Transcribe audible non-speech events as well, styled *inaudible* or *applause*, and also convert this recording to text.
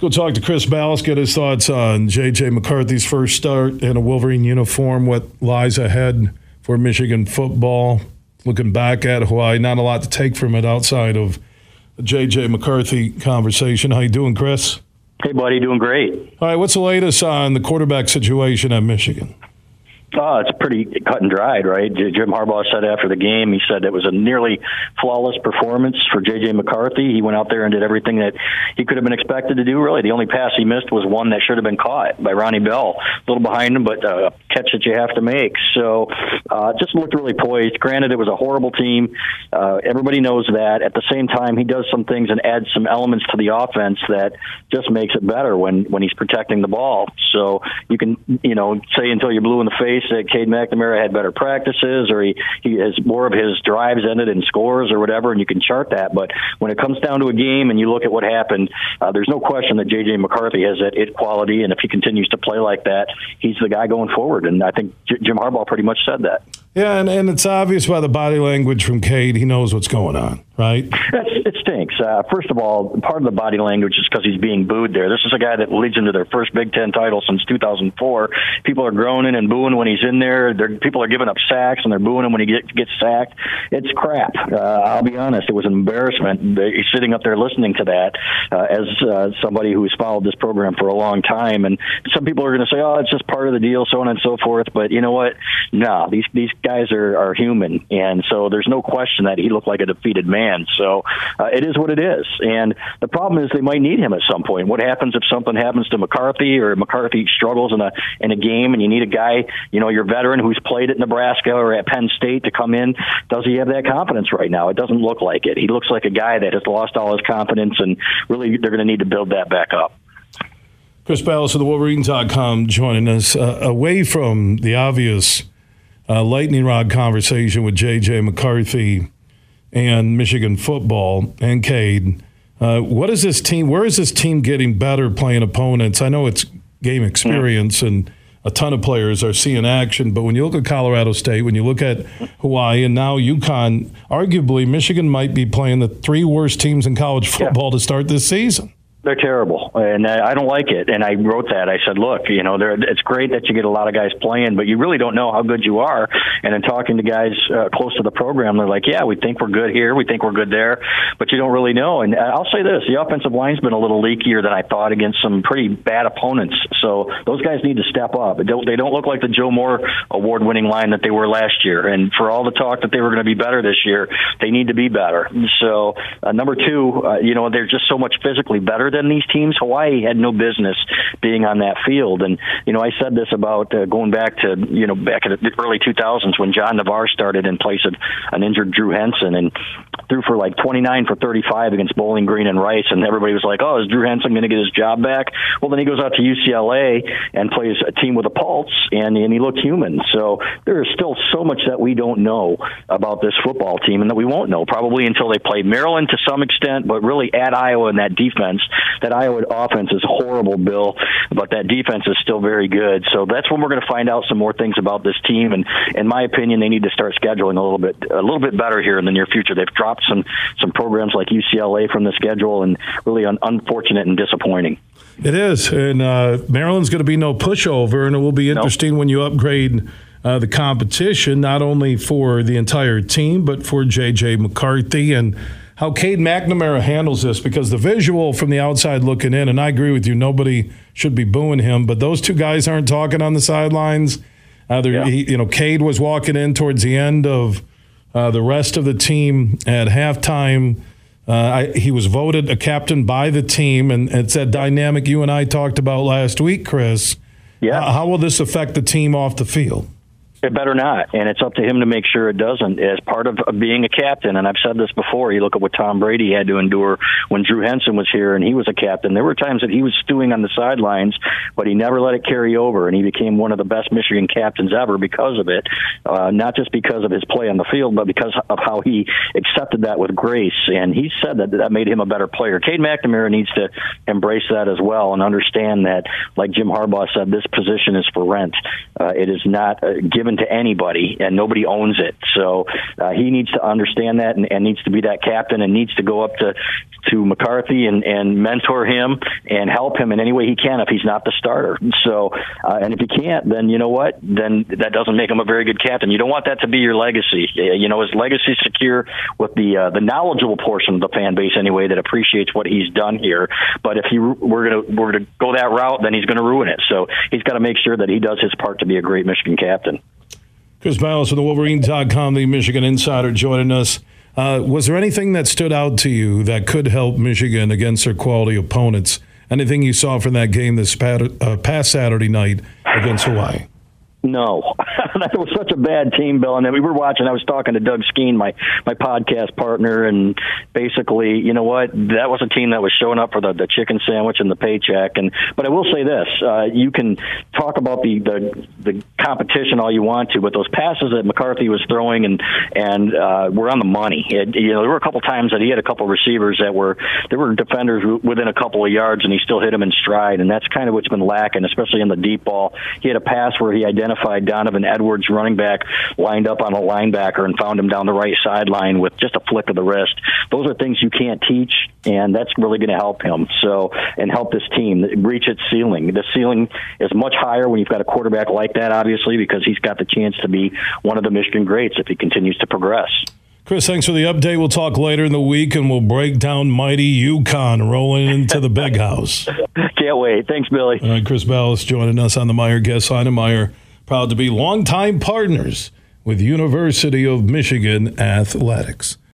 Let's go talk to Chris Balas, get his thoughts on J.J. McCarthy's first start in a Wolverine uniform, what lies ahead for Michigan football. Looking back at Hawaii, not a lot to take from it outside of J.J. McCarthy conversation. How you doing, Chris? Hey, buddy, doing great. All right, what's the latest on the quarterback situation at Michigan? Oh, it's pretty cut and dried, right? Jim Harbaugh said after the game, he said it was a nearly flawless performance for J.J. McCarthy. He went out there and did everything that he could have been expected to do, really. The only pass he missed was one that should have been caught by Ronnie Bell. A little behind him, but uh, a catch that you have to make. So uh, just looked really poised. Granted, it was a horrible team. Uh, everybody knows that. At the same time, he does some things and adds some elements to the offense that just makes it better when, when he's protecting the ball. So you can, you know, say until you're blue in the face that Cade McNamara had better practices or he, he has more of his drives ended in scores or whatever, and you can chart that. But when it comes down to a game and you look at what happened, uh, there's no question that J.J. McCarthy has that it quality, and if he continues to play like that, he's the guy going forward. And I think J- Jim Harbaugh pretty much said that. Yeah, and, and it's obvious by the body language from Cade. He knows what's going on, right? It stinks. Uh, first of all, part of the body language is because he's being booed there. This is a guy that leads into their first Big Ten title since 2004. People are groaning and booing when he's in there. They're, people are giving up sacks and they're booing him when he get, gets sacked. It's crap. Uh, I'll be honest. It was an embarrassment. He's sitting up there listening to that uh, as uh, somebody who's followed this program for a long time. And some people are going to say, "Oh, it's just part of the deal," so on and so forth. But you know what? No, these these guys are, are human, and so there's no question that he looked like a defeated man. So uh, it is what it is. And the problem is they might need him at some point. What happens if something happens to McCarthy or McCarthy struggles in a in a game, and you need a guy, you know, your veteran who's played at Nebraska or at Penn State to come in? Does he have that confidence right now? It doesn't look like it. He looks like a guy that has lost all his confidence, and really they're going to need to build that back up. Chris Balas of the Wolverines.com joining us. Uh, away from the obvious uh, lightning rod conversation with J.J. McCarthy and Michigan football and Cade. Uh, what is this team? Where is this team getting better playing opponents? I know it's game experience and a ton of players are seeing action, but when you look at Colorado State, when you look at Hawaii, and now UConn, arguably Michigan might be playing the three worst teams in college football yeah. to start this season. They're terrible, and I don't like it. And I wrote that. I said, "Look, you know, it's great that you get a lot of guys playing, but you really don't know how good you are." And in talking to guys uh, close to the program, they're like, "Yeah, we think we're good here, we think we're good there, but you don't really know." And I'll say this: the offensive line's been a little leakier than I thought against some pretty bad opponents. So those guys need to step up. They don't, look like the Joe Moore award-winning line that they were last year. And for all the talk that they were going to be better this year, they need to be better. So uh, number two, uh, you know, they're just so much physically better than these teams. Hawaii had no business being on that field, and you know I said this about uh, going back to you know back in the early 2000s when John Navarre started in place of an injured Drew Henson and threw for like 29 for 35 against Bowling Green and Rice, and everybody was like, "Oh, is Drew Henson going to get his job back?" Well, then he goes out to UCLA and plays a team with a pulse, and and he looked human. So there is still so much that we don't know about this football team, and that we won't know probably until they play Maryland to some extent, but really at Iowa in that defense that Iowa offense is horrible, Bill, but that defense is still very good. So that's when we're going to find out some more things about this team. And in my opinion, they need to start scheduling a little bit a little bit better here in the near future. They've dropped some some programs like UCLA from the schedule, and really un- unfortunate and disappointing. It is, and uh, Maryland's going to be no pushover, and it will be interesting nope. when you upgrade. Uh, the competition, not only for the entire team, but for J.J. McCarthy. And how Cade McNamara handles this because the visual from the outside looking in, and I agree with you, nobody should be booing him, but those two guys aren't talking on the sidelines. Uh, yeah. he, you know, Cade was walking in towards the end of uh, the rest of the team at halftime. Uh, I, he was voted a captain by the team, and it's that dynamic you and I talked about last week, Chris. Yeah. how will this affect the team off the field? It better not, and it's up to him to make sure it doesn't. As part of being a captain, and I've said this before, you look at what Tom Brady had to endure when Drew Henson was here and he was a captain. There were times that he was stewing on the sidelines, but he never let it carry over, and he became one of the best Michigan captains ever because of it. Uh, not just because of his play on the field, but because of how he accepted that with grace. And he said that that made him a better player. Cade McNamara needs to embrace that as well and understand that, like Jim Harbaugh said, this position is for rent. Uh, it is not uh, given given to anybody, and nobody owns it. So uh, he needs to understand that and, and needs to be that captain and needs to go up to to McCarthy and, and mentor him and help him in any way he can if he's not the starter. So, uh, and if he can't, then you know what? Then that doesn't make him a very good captain. You don't want that to be your legacy. You know, his legacy secure with the uh, the knowledgeable portion of the fan base anyway that appreciates what he's done here. But if he we're gonna we're gonna go that route, then he's going to ruin it. So he's got to make sure that he does his part to be a great Michigan captain. Chris Balas from the Wolverine.com, the Michigan Insider, joining us. Uh, was there anything that stood out to you that could help Michigan against their quality opponents? Anything you saw from that game this uh, past Saturday night against Hawaii? No, *laughs* that was such a bad team, Bill. And then we were watching. I was talking to Doug Skene, my my podcast partner, and basically, you know what? That was a team that was showing up for the, the chicken sandwich and the paycheck. And but I will say this: uh, you can talk about the, the the competition all you want to, but those passes that McCarthy was throwing and and uh, were on the money. It, you know, there were a couple times that he had a couple receivers that were there were defenders within a couple of yards, and he still hit them in stride. And that's kind of what's been lacking, especially in the deep ball. He had a pass where he identified identified Donovan Edwards, running back, lined up on a linebacker and found him down the right sideline with just a flick of the wrist. Those are things you can't teach, and that's really going to help him. So, and help this team reach its ceiling. The ceiling is much higher when you've got a quarterback like that, obviously, because he's got the chance to be one of the Michigan greats if he continues to progress. Chris, thanks for the update. We'll talk later in the week and we'll break down mighty UConn rolling into the big house. *laughs* Can't wait. Thanks, Billy. All right, Chris Balas joining us on the Meijer Guest Line. Meijer proud to be longtime partners with University of Michigan Athletics.